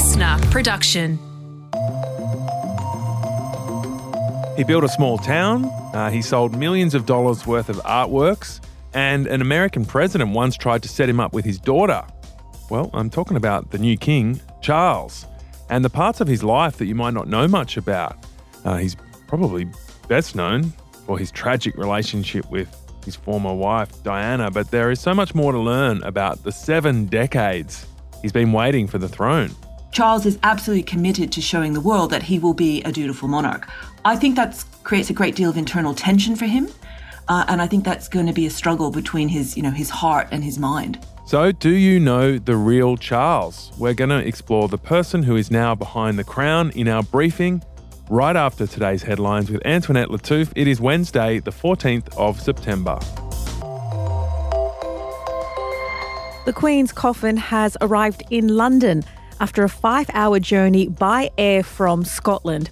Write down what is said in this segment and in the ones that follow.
listener production. He built a small town, uh, he sold millions of dollars worth of artworks, and an American president once tried to set him up with his daughter. Well, I'm talking about the new king, Charles, and the parts of his life that you might not know much about. Uh, he's probably best known for his tragic relationship with his former wife, Diana, but there is so much more to learn about the seven decades he's been waiting for the throne. Charles is absolutely committed to showing the world that he will be a dutiful monarch. I think that creates a great deal of internal tension for him, uh, and I think that's going to be a struggle between his, you know, his heart and his mind. So, do you know the real Charles? We're going to explore the person who is now behind the crown in our briefing right after today's headlines with Antoinette Lattouf. It is Wednesday, the 14th of September. The Queen's coffin has arrived in London after a five hour journey by air from Scotland.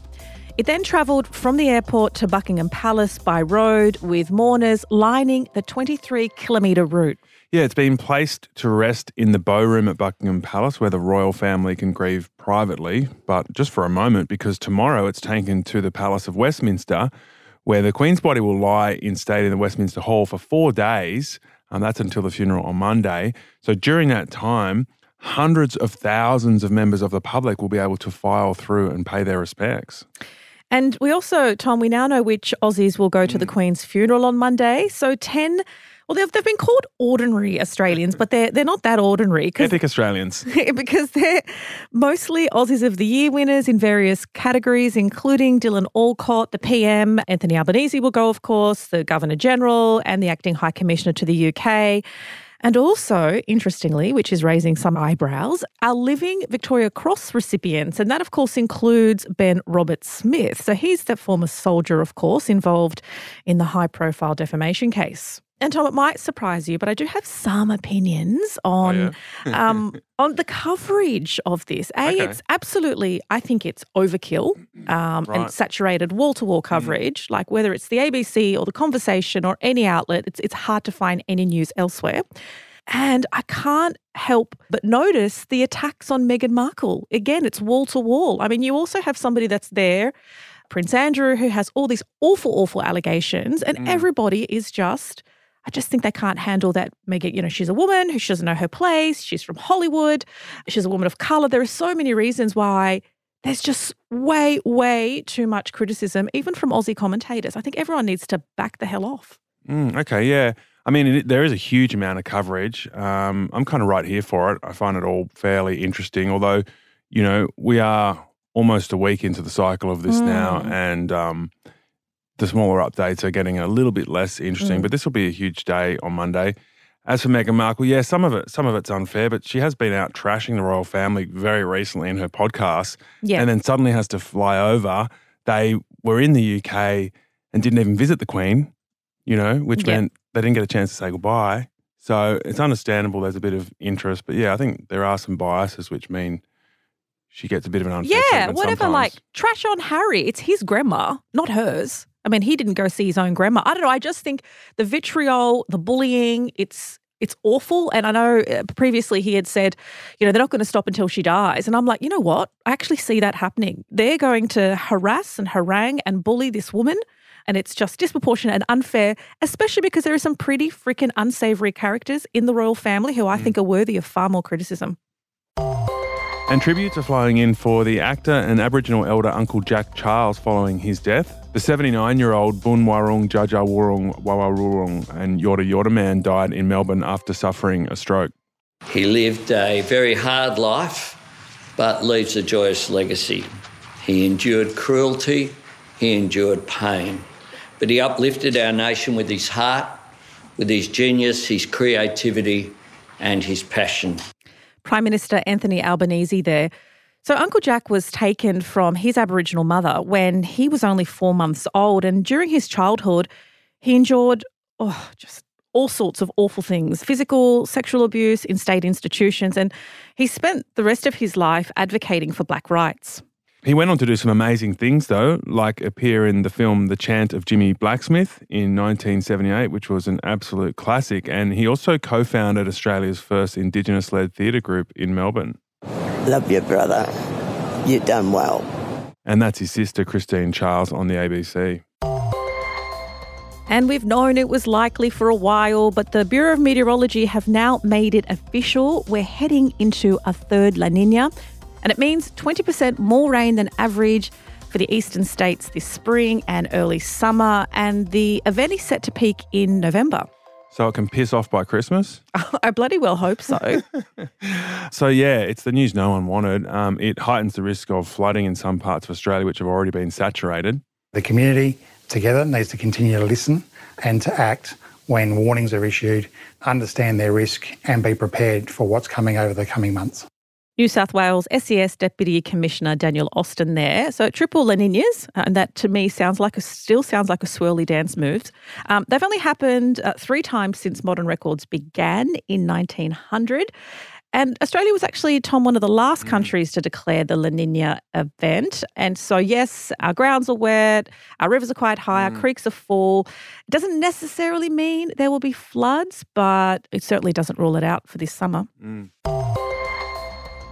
It then travelled from the airport to Buckingham Palace by road, with mourners lining the 23 kilometre route. Yeah, it's been placed to rest in the Bow Room at Buckingham Palace where the royal family can grieve privately, but just for a moment because tomorrow it's taken to the Palace of Westminster where the Queen's body will lie in state in the Westminster Hall for four days. And that's until the funeral on Monday. So during that time, hundreds of thousands of members of the public will be able to file through and pay their respects. And we also, Tom, we now know which Aussies will go to the mm. Queen's funeral on Monday. So 10 well, they've, they've been called ordinary Australians, but they're they're not that ordinary. Epic Australians. because they're mostly Aussies of the Year winners in various categories, including Dylan Alcott, the PM, Anthony Albanese will go, of course, the Governor General, and the Acting High Commissioner to the UK. And also, interestingly, which is raising some eyebrows, our living Victoria Cross recipients. And that, of course, includes Ben Roberts-Smith. So he's the former soldier, of course, involved in the high profile defamation case. And Tom, it might surprise you, but I do have some opinions on Oh, yeah? um, on the coverage of this. A, Okay. it's absolutely, I think it's overkill um, Right. and saturated wall to wall coverage. Like whether it's the ABC or the Conversation or any outlet, it's it's hard to find any news elsewhere. And I can't help but notice the attacks on Meghan Markle. Again, it's wall to wall. I mean, you also have somebody that's there, Prince Andrew, who has all these awful, awful allegations, and everybody is just. I just think they can't handle that. Meghan, you know, she's a woman who she doesn't know her place. She's from Hollywood. She's a woman of color. There are so many reasons why there's just way, way too much criticism, even from Aussie commentators. I think everyone needs to back the hell off. Mm, okay, yeah. I mean, it, there is a huge amount of coverage. Um, I'm kind of right here for it. I find it all fairly interesting, although, you know, we are almost a week into the cycle of this now, Mm. and um, the smaller updates are getting a little bit less interesting. Mm. But this will be a huge day on Monday. As for Meghan Markle, yeah, some of it, some of it's unfair, but she has been out trashing the royal family very recently in her podcast, Yeah. and then suddenly has to fly over. They were in the UK and didn't even visit the Queen, you know, which Yeah. meant they didn't get a chance to say goodbye. So it's understandable there's a bit of interest, but yeah, I think there are some biases which mean she gets a bit of an unfair Yeah, whatever. sometimes. Like trash on Harry. It's his grandma, not hers. I mean, he didn't go see his own grandma. I don't know. I just think the vitriol, the bullying, it's it's awful. And I know uh, previously he had said, you know, they're not going to stop until she dies. And I'm like, you know what? I actually see that happening. They're going to harass and harangue and bully this woman. And it's just disproportionate and unfair, especially because there are some pretty freaking unsavory characters in the royal family who I think are worthy of far more criticism. And tributes are flowing in for the actor and Aboriginal elder Uncle Jack Charles following his death. The 79 year old Boon Wurrung Jaja Wurrung Woiwurrung and Yorta Yorta man died in Melbourne after suffering a stroke. He lived a very hard life, but leaves a joyous legacy. He endured cruelty, he endured pain, but he uplifted our nation with his heart, with his genius, his creativity, and his passion. Prime Minister Anthony Albanese there. So, Uncle Jack was taken from his Aboriginal mother when he was only four months old. And during his childhood, he endured oh, just all sorts of awful things physical, sexual abuse in state institutions. And he spent the rest of his life advocating for black rights. He went on to do some amazing things, though, like appear in the film The Chant of Jimmy Blacksmith in 1978, which was an absolute classic. And he also co founded Australia's first Indigenous led theatre group in Melbourne. Love you, brother. You've done well. And that's his sister, Christine Charles, on the ABC. And we've known it was likely for a while, but the Bureau of Meteorology have now made it official. We're heading into a third La Nina, and it means 20% more rain than average for the eastern states this spring and early summer. And the event is set to peak in November. So it can piss off by Christmas? I bloody well hope so. so, yeah, it's the news no one wanted. Um, it heightens the risk of flooding in some parts of Australia, which have already been saturated. The community together needs to continue to listen and to act when warnings are issued, understand their risk, and be prepared for what's coming over the coming months. New South Wales SES Deputy Commissioner Daniel Austin there. So triple La Ninas, uh, and that to me sounds like a still sounds like a swirly dance moves. Um, they've only happened uh, three times since modern records began in 1900. And Australia was actually, Tom, one of the last mm. countries to declare the La Nina event. And so, yes, our grounds are wet, our rivers are quite high, mm. our creeks are full. It doesn't necessarily mean there will be floods, but it certainly doesn't rule it out for this summer. Mm.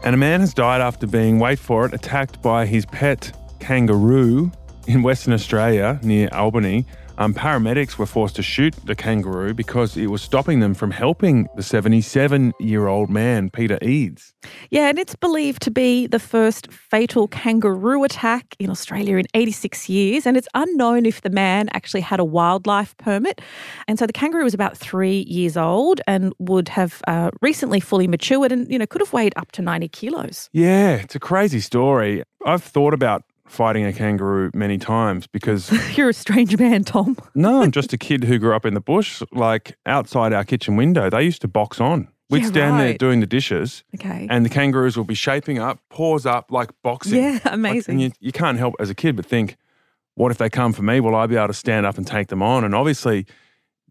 And a man has died after being, wait for it, attacked by his pet kangaroo in Western Australia near Albany. Um, paramedics were forced to shoot the kangaroo because it was stopping them from helping the 77 year old man, Peter Eades. Yeah, and it's believed to be the first fatal kangaroo attack in Australia in 86 years. And it's unknown if the man actually had a wildlife permit. And so the kangaroo was about three years old and would have uh, recently fully matured and, you know, could have weighed up to 90 kilos. Yeah, it's a crazy story. I've thought about fighting a kangaroo many times because you're a strange man, Tom. no, I'm just a kid who grew up in the bush. Like outside our kitchen window, they used to box on. We'd yeah, stand right. there doing the dishes. Okay. And the kangaroos will be shaping up, paws up, like boxing. Yeah, amazing. Like, and you, you can't help as a kid but think, what if they come for me? Will I be able to stand up and take them on? And obviously,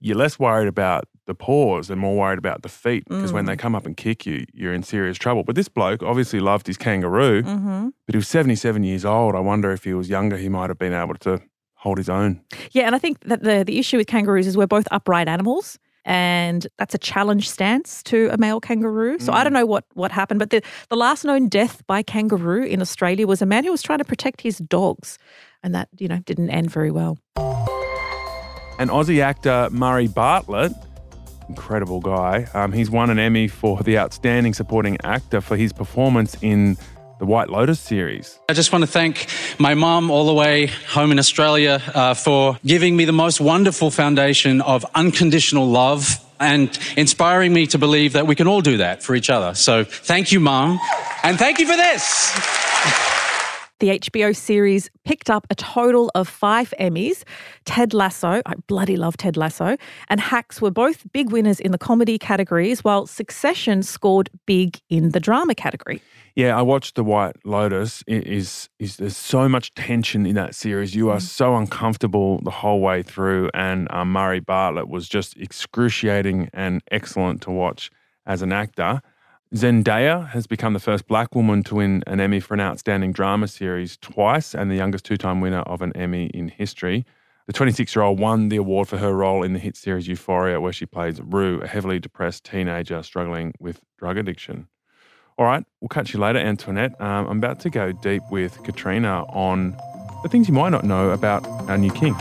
you're less worried about the paws and more worried about the feet because mm. when they mm. come up and kick you, you're in serious trouble. But this bloke obviously loved his kangaroo, mm-hmm. but he was 77 years old. I wonder if he was younger, he might have been able to hold his own. Yeah, and I think that the, the issue with kangaroos is we're both upright animals. And that's a challenge stance to a male kangaroo. So mm. I don't know what, what happened, but the, the last known death by kangaroo in Australia was a man who was trying to protect his dogs. And that, you know, didn't end very well. And Aussie actor Murray Bartlett incredible guy. Um, he's won an Emmy for the Outstanding Supporting Actor for his performance in the White Lotus series. I just want to thank my mum all the way home in Australia uh, for giving me the most wonderful foundation of unconditional love and inspiring me to believe that we can all do that for each other. So thank you, mum. And thank you for this. The HBO series picked up a total of five Emmys. Ted Lasso, I bloody love Ted Lasso, and Hacks were both big winners in the comedy categories, while Succession scored big in the drama category. Yeah, I watched The White Lotus. It is is there's so much tension in that series. You are mm. so uncomfortable the whole way through, and um, Murray Bartlett was just excruciating and excellent to watch as an actor. Zendaya has become the first black woman to win an Emmy for an outstanding drama series twice and the youngest two time winner of an Emmy in history. The 26 year old won the award for her role in the hit series Euphoria, where she plays Rue, a heavily depressed teenager struggling with drug addiction. All right, we'll catch you later, Antoinette. Um, I'm about to go deep with Katrina on the things you might not know about our new king.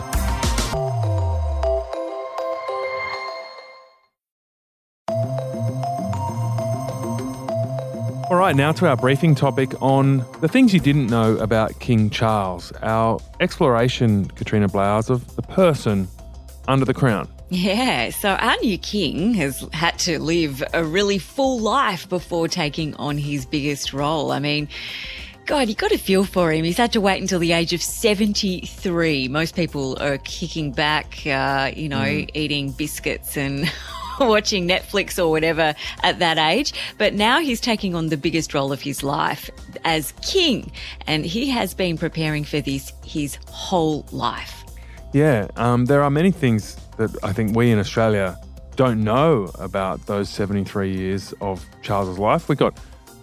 All right, now to our briefing topic on the things you didn't know about King Charles. Our exploration, Katrina Blowers, of the person under the crown. Yeah, so our new king has had to live a really full life before taking on his biggest role. I mean, God, you got to feel for him. He's had to wait until the age of 73. Most people are kicking back, uh, you know, mm. eating biscuits and watching Netflix or whatever at that age. But now he's taking on the biggest role of his life as king. And he has been preparing for this his whole life. Yeah, um, there are many things that I think we in Australia don't know about those 73 years of Charles's life. We got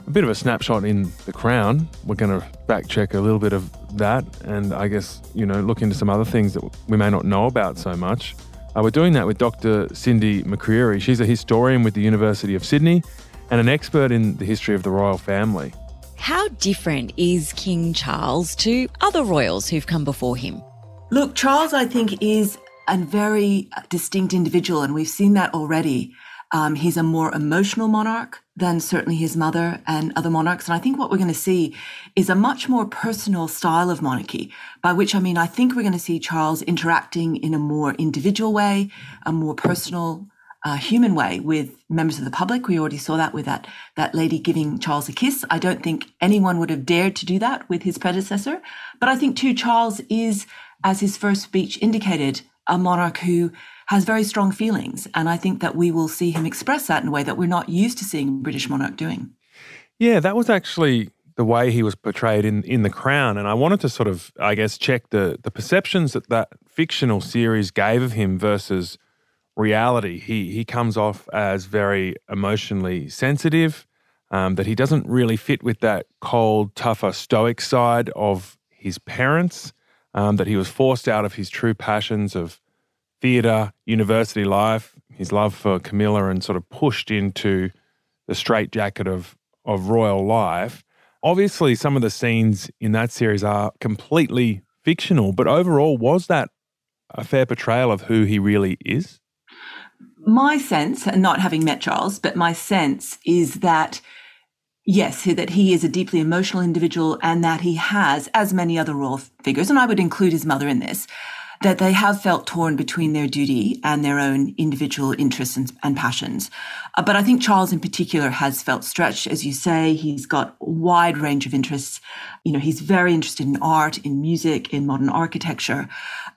a bit of a snapshot in The Crown. We're going to back check a little bit of that and I guess, you know, look into some other things that we may not know about so much. Uh, we're doing that with Dr. Cindy McCreery. She's a historian with the University of Sydney and an expert in the history of the royal family. How different is King Charles to other royals who've come before him? Look, Charles, I think, is a very distinct individual, and we've seen that already. Um, he's a more emotional monarch than certainly his mother and other monarchs. And I think what we're going to see is a much more personal style of monarchy, by which I mean, I think we're going to see Charles interacting in a more individual way, a more personal, uh, human way with members of the public. We already saw that with that, that lady giving Charles a kiss. I don't think anyone would have dared to do that with his predecessor. But I think too, Charles is, as his first speech indicated, a monarch who has very strong feelings. And I think that we will see him express that in a way that we're not used to seeing a British monarch doing. Yeah, that was actually the way he was portrayed in, in The Crown. And I wanted to sort of, I guess, check the, the perceptions that that fictional series gave of him versus reality. He, he comes off as very emotionally sensitive, um, that he doesn't really fit with that cold, tougher, stoic side of his parents, um, that he was forced out of his true passions of theatre, university life, his love for Camilla, and sort of pushed into the straitjacket of, of royal life. Obviously, some of the scenes in that series are completely fictional, but overall, was that a fair portrayal of who he really is? My sense, and not having met Charles, but my sense is that yes, that he is a deeply emotional individual and that he has, as many other royal figures, and I would include his mother in this, that they have felt torn between their duty and their own individual interests and, and passions. Uh, but I think Charles in particular has felt stretched. As you say, he's got a wide range of interests. You know, he's very interested in art, in music, in modern architecture.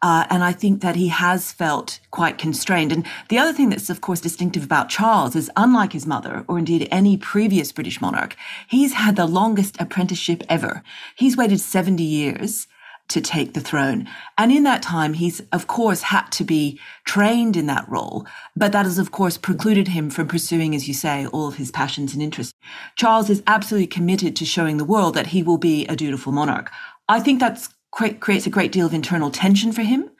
Uh, and I think that he has felt quite constrained. And the other thing that's, of course, distinctive about Charles is unlike his mother, or indeed any previous British monarch, he's had the longest apprenticeship ever. He's waited 70 years to take the throne. And in that time, he's, of course, had to be trained in that role. But that has, of course, precluded him from pursuing, as you say, all of his passions and interests. Charles is absolutely committed to showing the world that he will be a dutiful monarch. I think that creates a great deal of internal tension for him.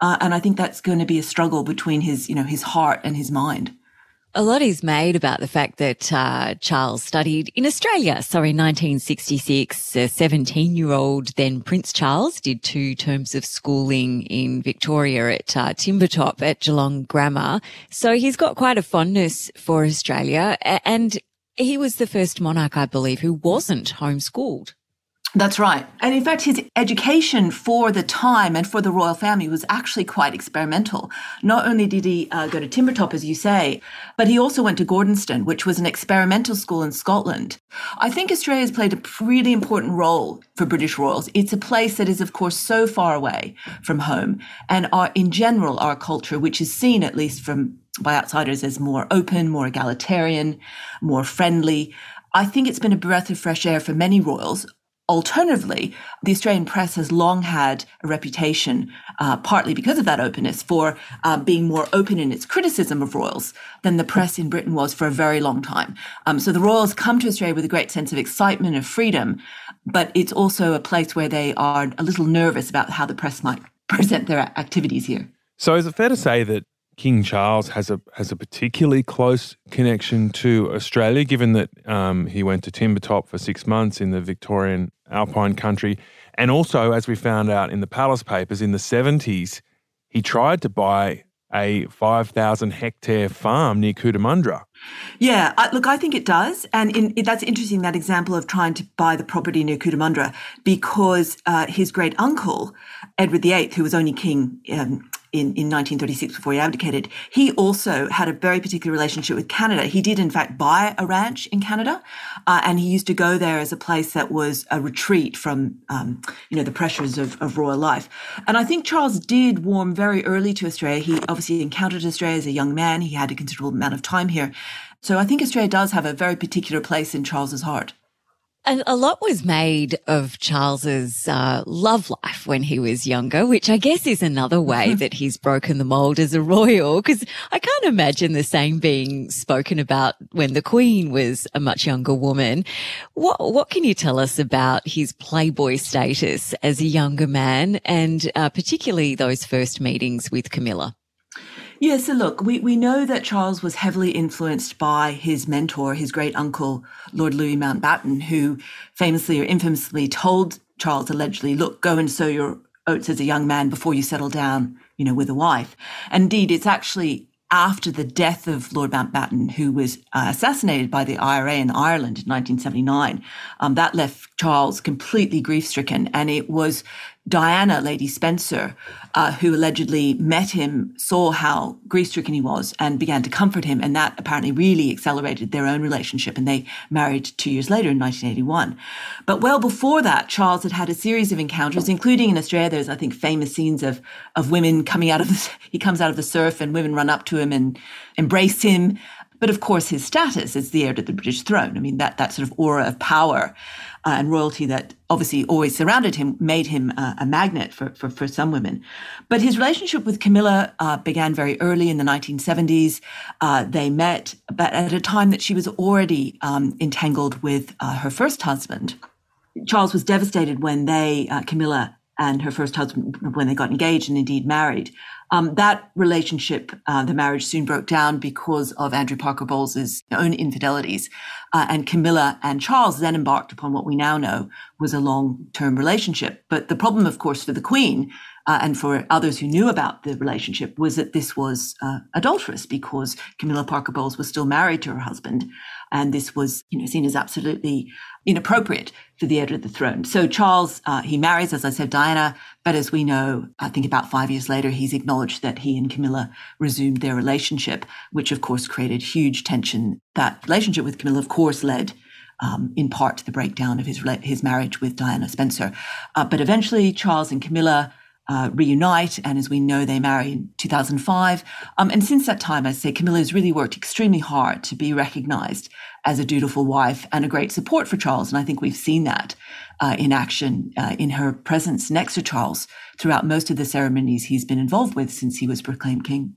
Uh, and I think that's going to be a struggle between his, you know, his heart and his mind. A lot is made about the fact that uh, Charles studied in Australia. So in 1966, a 17 year old then Prince Charles did two terms of schooling in Victoria at uh, Timbertop at Geelong Grammar. So he's got quite a fondness for Australia. And he was the first monarch, I believe, who wasn't homeschooled. That's right. And in fact, his education for the time and for the royal family was actually quite experimental. Not only did he uh, go to Timbertop, as you say, but he also went to Gordonstoun, which was an experimental school in Scotland. I think Australia has played a really important role for British royals. It's a place that is, of course, so far away from home and our, in general, our culture, which is seen, at least from by outsiders, as more open, more egalitarian, more friendly. I think it's been a breath of fresh air for many royals. Alternatively, the Australian press has long had a reputation, uh, partly because of that openness, for uh, being more open in its criticism of royals than the press in Britain was for a very long time. Um, so the royals come to Australia with a great sense of excitement and freedom, but it's also a place where they are a little nervous about how the press might present their activities here. So is it fair to say that King Charles has a has a particularly close connection to Australia, given that um, he went to Timbertop for six months in the Victorian Alpine country, and also, as we found out in the Palace Papers, in the seventies, he tried to buy a 5,000 hectare farm near Cootamundra. Yeah, I, look, I think it does. And in, it, that's interesting, that example of trying to buy the property near Cootamundra, because uh, his great uncle, Edward VIII, who was only king um, in, in 1936 before he abdicated, he also had a very particular relationship with Canada. He did, in fact, buy a ranch in Canada, uh, and he used to go there as a place that was a retreat from, um, you know, the pressures of, of royal life. And I think Charles did warm very early to Australia. He obviously encountered Australia as a young man. He had a considerable amount of time here. So I think Australia does have a very particular place in Charles's heart. And a lot was made of Charles's uh, love life when he was younger, which I guess is another way mm-hmm. that he's broken the mold as a royal. Because I can't imagine the same being spoken about when the Queen was a much younger woman. What What can you tell us about his playboy status as a younger man, and uh, particularly those first meetings with Camilla? Yeah, so look, we, we know that Charles was heavily influenced by his mentor, his great uncle, Lord Louis Mountbatten, who famously or infamously told Charles allegedly, look, go and sow your oats as a young man before you settle down, you know, with a wife. And indeed, it's actually after the death of Lord Mountbatten, who was uh, assassinated by the IRA in Ireland in 1979, um, that left Charles completely grief stricken. And it was Diana, Lady Spencer, uh, who allegedly met him, saw how grief stricken he was, and began to comfort him. And that apparently really accelerated their own relationship. And they married two years later in 1981. But well before that, Charles had had a series of encounters, including in Australia. There's, I think, famous scenes of, of women coming out of the, he comes out of the surf and women run up to him and embrace him. But of course, his status as the heir to the British throne, I mean, that, that sort of aura of power uh, and royalty that obviously always surrounded him made him uh, a magnet for, for, for, some women. But his relationship with Camilla uh, began very early in the 1970s. Uh, they met, but at a time that she was already um, entangled with uh, her first husband. Charles was devastated when they, uh, Camilla and her first husband, when they got engaged and indeed married. Um, that relationship, uh, the marriage soon broke down because of Andrew Parker Bowles's own infidelities. Uh, and Camilla and Charles then embarked upon what we now know was a long term relationship. But the problem, of course, for the Queen uh, and for others who knew about the relationship was that this was uh, adulterous because Camilla Parker Bowles was still married to her husband. And this was, you know, seen as absolutely inappropriate for the heir to the throne. So Charles, uh, he marries, as I said, Diana. But as we know, I think about five years later, he's acknowledged that he and Camilla resumed their relationship, which of course created huge tension. That relationship with Camilla, of course, led um, in part to the breakdown of his his marriage with Diana Spencer. Uh, but eventually, Charles and Camilla uh, reunite. And as we know, they marry in 2005. Um, and since that time, I say Camilla has really worked extremely hard to be recognized as a dutiful wife and a great support for Charles. And I think we've seen that uh, in action uh, in her presence next to Charles throughout most of the ceremonies he's been involved with since he was proclaimed king.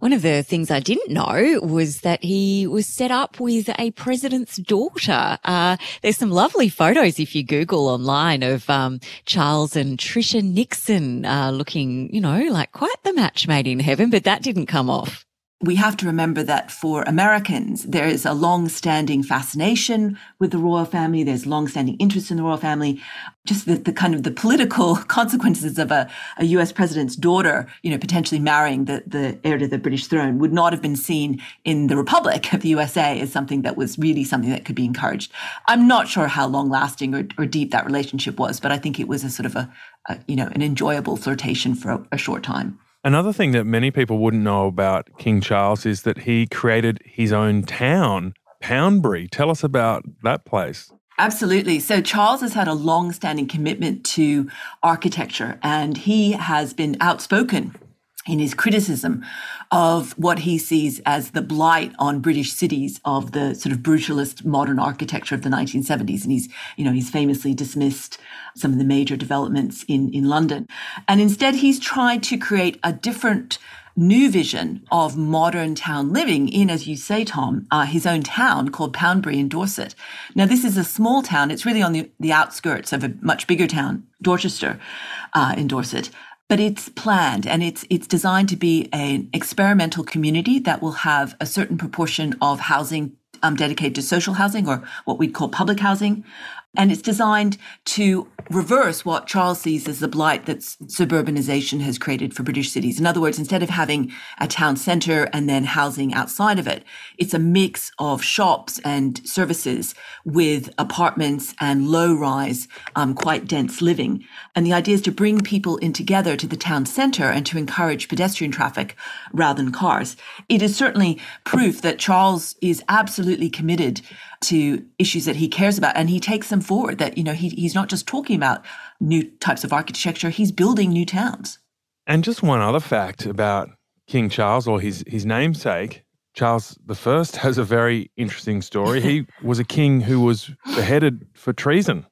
One of the things I didn't know was that he was set up with a president's daughter. Uh, there's some lovely photos if you Google online of um, Charles and Tricia Nixon uh, looking, you know, like quite the match made in heaven, but that didn't come off we have to remember that for Americans, there is a long-standing fascination with the royal family. There's long-standing interest in the royal family. Just the, the kind of the political consequences of a, a U.S. president's daughter, you know, potentially marrying the, the heir to the British throne would not have been seen in the Republic of the USA as something that was really something that could be encouraged. I'm not sure how long-lasting or, or deep that relationship was, but I think it was a sort of a, a you know, an enjoyable flirtation for a, a short time. Another thing that many people wouldn't know about King Charles is that he created his own town, Poundbury. Tell us about that place. Absolutely. So Charles has had a long standing commitment to architecture and he has been outspoken in his criticism of what he sees as the blight on British cities of the sort of brutalist modern architecture of the 1970s. And he's, you know, he's famously dismissed some of the major developments in, in London. And instead, he's tried to create a different new vision of modern town living in, as you say, Tom, uh, his own town called Poundbury in Dorset. Now, this is a small town. It's really on the, the outskirts of a much bigger town, Dorchester, uh, in Dorset but it's planned and it's it's designed to be an experimental community that will have a certain proportion of housing um, dedicated to social housing or what we'd call public housing, and it's designed to reverse what Charles sees as the blight that suburbanization has created for British cities. In other words, instead of having a town center and then housing outside of it, it's a mix of shops and services with apartments and low rise, um, quite dense living. And the idea is to bring people in together to the town center and to encourage pedestrian traffic rather than cars. It is certainly proof that Charles is absolutely committed to issues that he cares about and he takes them forward that you know he, he's not just talking about new types of architecture he's building new towns. And just one other fact about king charles or his his namesake. Charles the first has a very interesting story. He was a king who was beheaded for treason.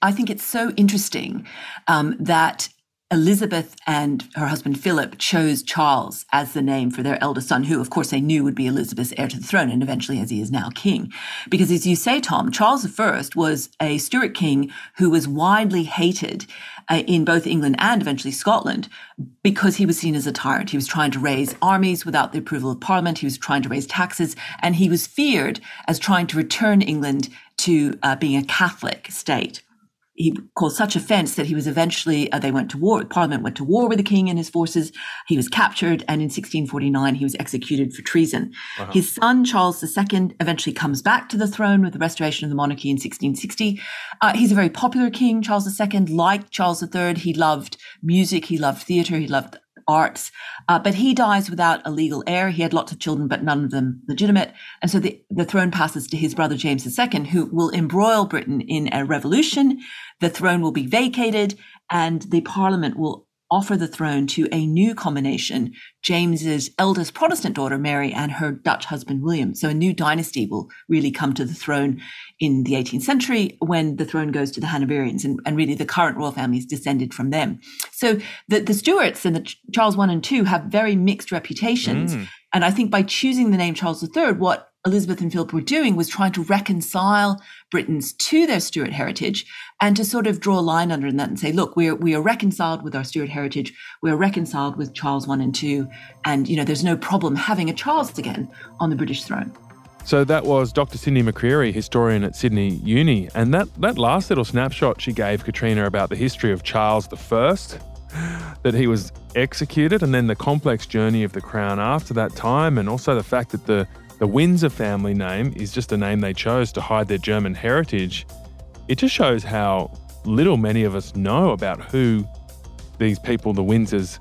I think it's so interesting um, that Elizabeth and her husband Philip chose Charles as the name for their eldest son, who, of course, they knew would be Elizabeth's heir to the throne, and eventually, as he is now king. Because, as you say, Tom, Charles I was a Stuart king who was widely hated uh, in both England and eventually Scotland because he was seen as a tyrant. He was trying to raise armies without the approval of Parliament. He was trying to raise taxes, and he was feared as trying to return England to uh, being a Catholic state he caused such offense that he was eventually uh, they went to war parliament went to war with the king and his forces. He was captured and in 1649 he was executed for treason. Uh-huh. his son charles ii eventually comes back to the throne with the restoration of the monarchy in 1660 uh, he's a very popular king charles ii like charles iii he loved music he loved theater he loved arts. Uh, but he dies without a legal heir. He had lots of children, but none of them legitimate. And so the, the throne passes to his brother James II, who will embroil Britain in a revolution. The throne will be vacated and the parliament will offer the throne to a new combination, James's eldest Protestant daughter, Mary, and her Dutch husband, William. So a new dynasty will really come to the throne in the 18th century when the throne goes to the Hanoverians, and, and really the current royal family is descended from them. So the, the Stuarts and the Charles I and II have very mixed reputations. Mm. And I think by choosing the name Charles III, what Elizabeth and Philip were doing was trying to reconcile Britons to their Stuart heritage and to sort of draw a line under that and say, look, we're, we are reconciled with our Stuart heritage. We're reconciled with Charles I and II. And, you know, there's no problem having a Charles again on the British throne. So that was Dr. Cindy McCreery, historian at Sydney Uni. And that, that last little snapshot she gave Katrina about the history of Charles I, that he was executed, and then the complex journey of the crown after that time, and also the fact that the the Windsor family name is just a name they chose to hide their German heritage. It just shows how little many of us know about who these people, the Windsors,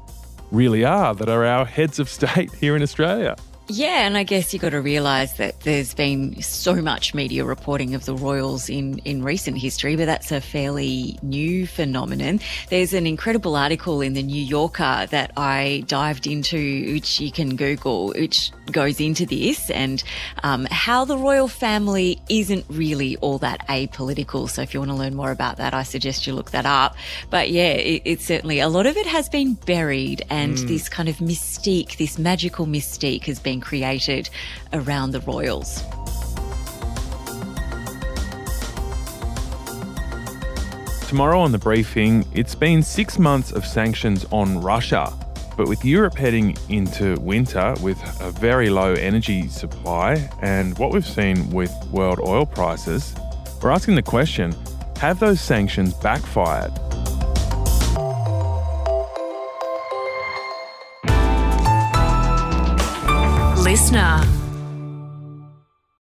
really are that are our heads of state here in Australia. Yeah, and I guess you've got to realise that there's been so much media reporting of the royals in, in recent history, but that's a fairly new phenomenon. There's an incredible article in the New Yorker that I dived into, which you can Google, which goes into this and um, how the royal family isn't really all that apolitical. So if you want to learn more about that, I suggest you look that up. But yeah, it, it's certainly a lot of it has been buried, and mm. this kind of mystique, this magical mystique, has been created around the royals. Tomorrow on the briefing, it's been six months of sanctions on Russia. But with Europe heading into winter with a very low energy supply and what we've seen with world oil prices, we're asking the question have those sanctions backfired? Listener